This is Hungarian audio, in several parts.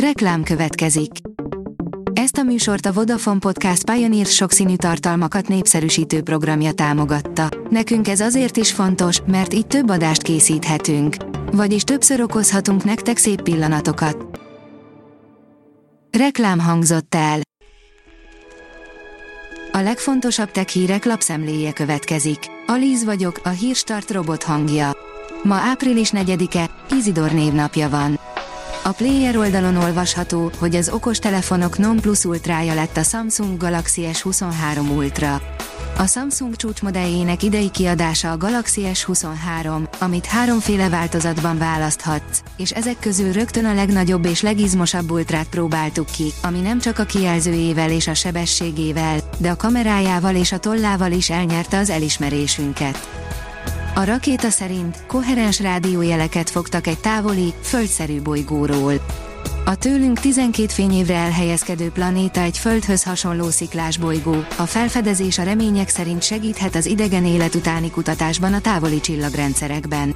Reklám következik. Ezt a műsort a Vodafone Podcast Pioneer sokszínű tartalmakat népszerűsítő programja támogatta. Nekünk ez azért is fontos, mert így több adást készíthetünk. Vagyis többször okozhatunk nektek szép pillanatokat. Reklám hangzott el. A legfontosabb tech hírek lapszemléje következik. Alíz vagyok, a hírstart robot hangja. Ma április 4-e, Izidor névnapja van. A Player oldalon olvasható, hogy az okostelefonok non plus ultrája lett a Samsung Galaxy S23 Ultra. A Samsung csúcsmodelljének idei kiadása a Galaxy S23, amit háromféle változatban választhatsz, és ezek közül rögtön a legnagyobb és legizmosabb ultrát próbáltuk ki, ami nem csak a kijelzőjével és a sebességével, de a kamerájával és a tollával is elnyerte az elismerésünket. A rakéta szerint koherens rádiójeleket fogtak egy távoli, földszerű bolygóról. A tőlünk 12 fényévre elhelyezkedő planéta egy Földhöz hasonló sziklás bolygó. A felfedezés a remények szerint segíthet az idegen élet utáni kutatásban a távoli csillagrendszerekben.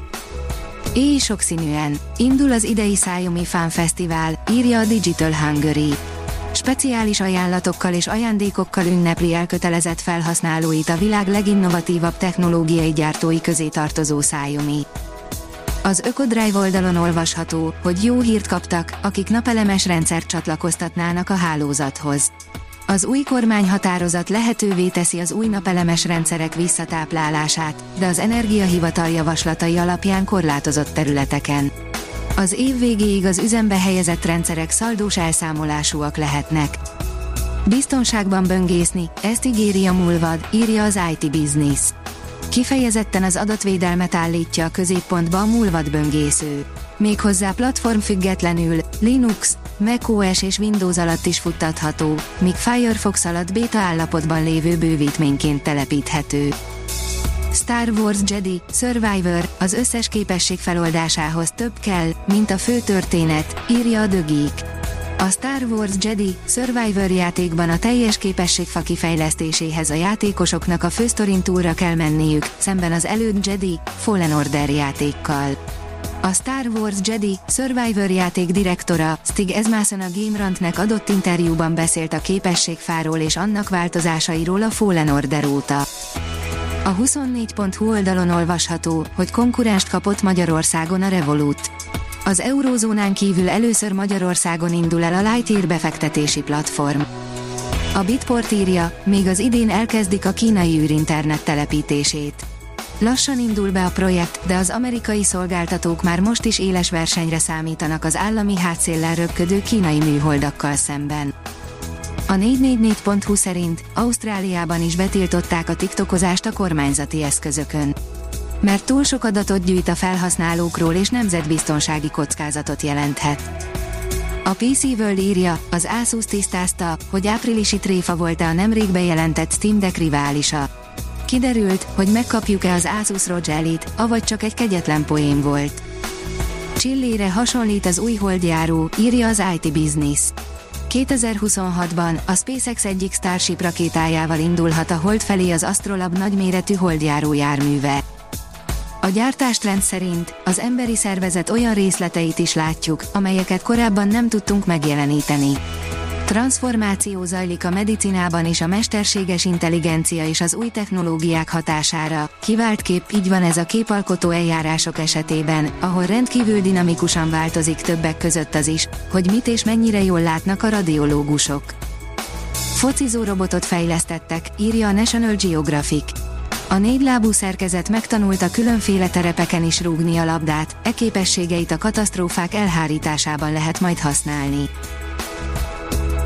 Éj sokszínűen. Indul az idei Szájomi Fan Fesztivál, írja a Digital Hungary speciális ajánlatokkal és ajándékokkal ünnepli elkötelezett felhasználóit a világ leginnovatívabb technológiai gyártói közé tartozó Xiaomi. Az Ökodrive oldalon olvasható, hogy jó hírt kaptak, akik napelemes rendszert csatlakoztatnának a hálózathoz. Az új kormányhatározat lehetővé teszi az új napelemes rendszerek visszatáplálását, de az energiahivatal javaslatai alapján korlátozott területeken. Az év végéig az üzembe helyezett rendszerek szaldós elszámolásúak lehetnek. Biztonságban böngészni, ezt ígéri a múlvad, írja az IT Business. Kifejezetten az adatvédelmet állítja a középpontba a múlvad böngésző. Méghozzá platform függetlenül, Linux, macOS és Windows alatt is futtatható, míg Firefox alatt beta állapotban lévő bővítményként telepíthető. Star Wars Jedi, Survivor, az összes képesség feloldásához több kell, mint a fő történet, írja a Geek. A Star Wars Jedi Survivor játékban a teljes képességfa kifejlesztéséhez a játékosoknak a fősztorin túlra kell menniük, szemben az előtt Jedi Fallen Order játékkal. A Star Wars Jedi Survivor játék direktora, Stig Esmason a GameRant-nek adott interjúban beszélt a képességfáról és annak változásairól a Fallen Order óta. A 24.hu oldalon olvasható, hogy konkurenst kapott Magyarországon a Revolut. Az eurózónán kívül először Magyarországon indul el a Lightyear befektetési platform. A Bitport írja, még az idén elkezdik a kínai űrinternet telepítését. Lassan indul be a projekt, de az amerikai szolgáltatók már most is éles versenyre számítanak az állami hátszéllel röpködő kínai műholdakkal szemben. A 444.hu szerint Ausztráliában is betiltották a tiktokozást a kormányzati eszközökön. Mert túl sok adatot gyűjt a felhasználókról és nemzetbiztonsági kockázatot jelenthet. A PC World írja, az Asus tisztázta, hogy áprilisi tréfa volt-e a nemrég bejelentett Steam Deck riválisa. Kiderült, hogy megkapjuk-e az Asus ROG Elite, avagy csak egy kegyetlen poén volt. Csillére hasonlít az új holdjáró, írja az IT Business. 2026-ban a SpaceX egyik Starship rakétájával indulhat a hold felé az Astrolab nagyméretű holdjáró járműve. A gyártástrend szerint az emberi szervezet olyan részleteit is látjuk, amelyeket korábban nem tudtunk megjeleníteni. Transformáció zajlik a medicinában és a mesterséges intelligencia és az új technológiák hatására. Kivált kép így van ez a képalkotó eljárások esetében, ahol rendkívül dinamikusan változik többek között az is, hogy mit és mennyire jól látnak a radiológusok. Focizó robotot fejlesztettek, írja a National Geographic. A négylábú szerkezet megtanulta különféle terepeken is rúgni a labdát, e képességeit a katasztrófák elhárításában lehet majd használni.